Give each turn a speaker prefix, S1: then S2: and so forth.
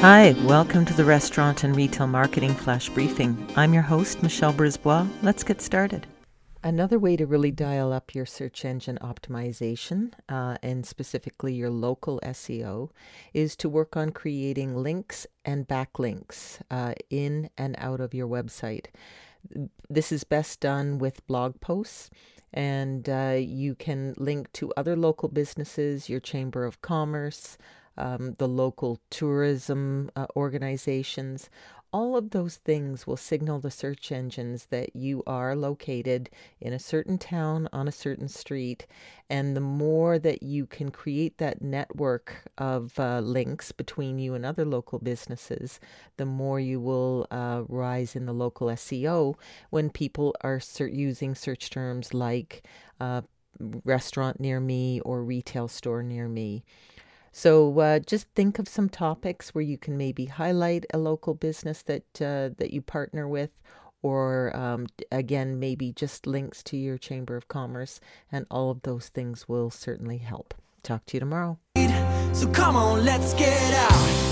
S1: Hi, welcome to the Restaurant and Retail Marketing Flash Briefing. I'm your host, Michelle Brisbois. Let's get started. Another way to really dial up your search engine optimization uh, and specifically your local SEO is to work on creating links and backlinks uh, in and out of your website. This is best done with blog posts and uh, you can link to other local businesses, your Chamber of Commerce, um, the local tourism uh, organizations. All of those things will signal the search engines that you are located in a certain town on a certain street. And the more that you can create that network of uh, links between you and other local businesses, the more you will uh, rise in the local SEO when people are ser- using search terms like uh, restaurant near me or retail store near me. So uh, just think of some topics where you can maybe highlight a local business that uh, that you partner with, or um, again maybe just links to your chamber of commerce, and all of those things will certainly help. Talk to you tomorrow. So come on, let's get out.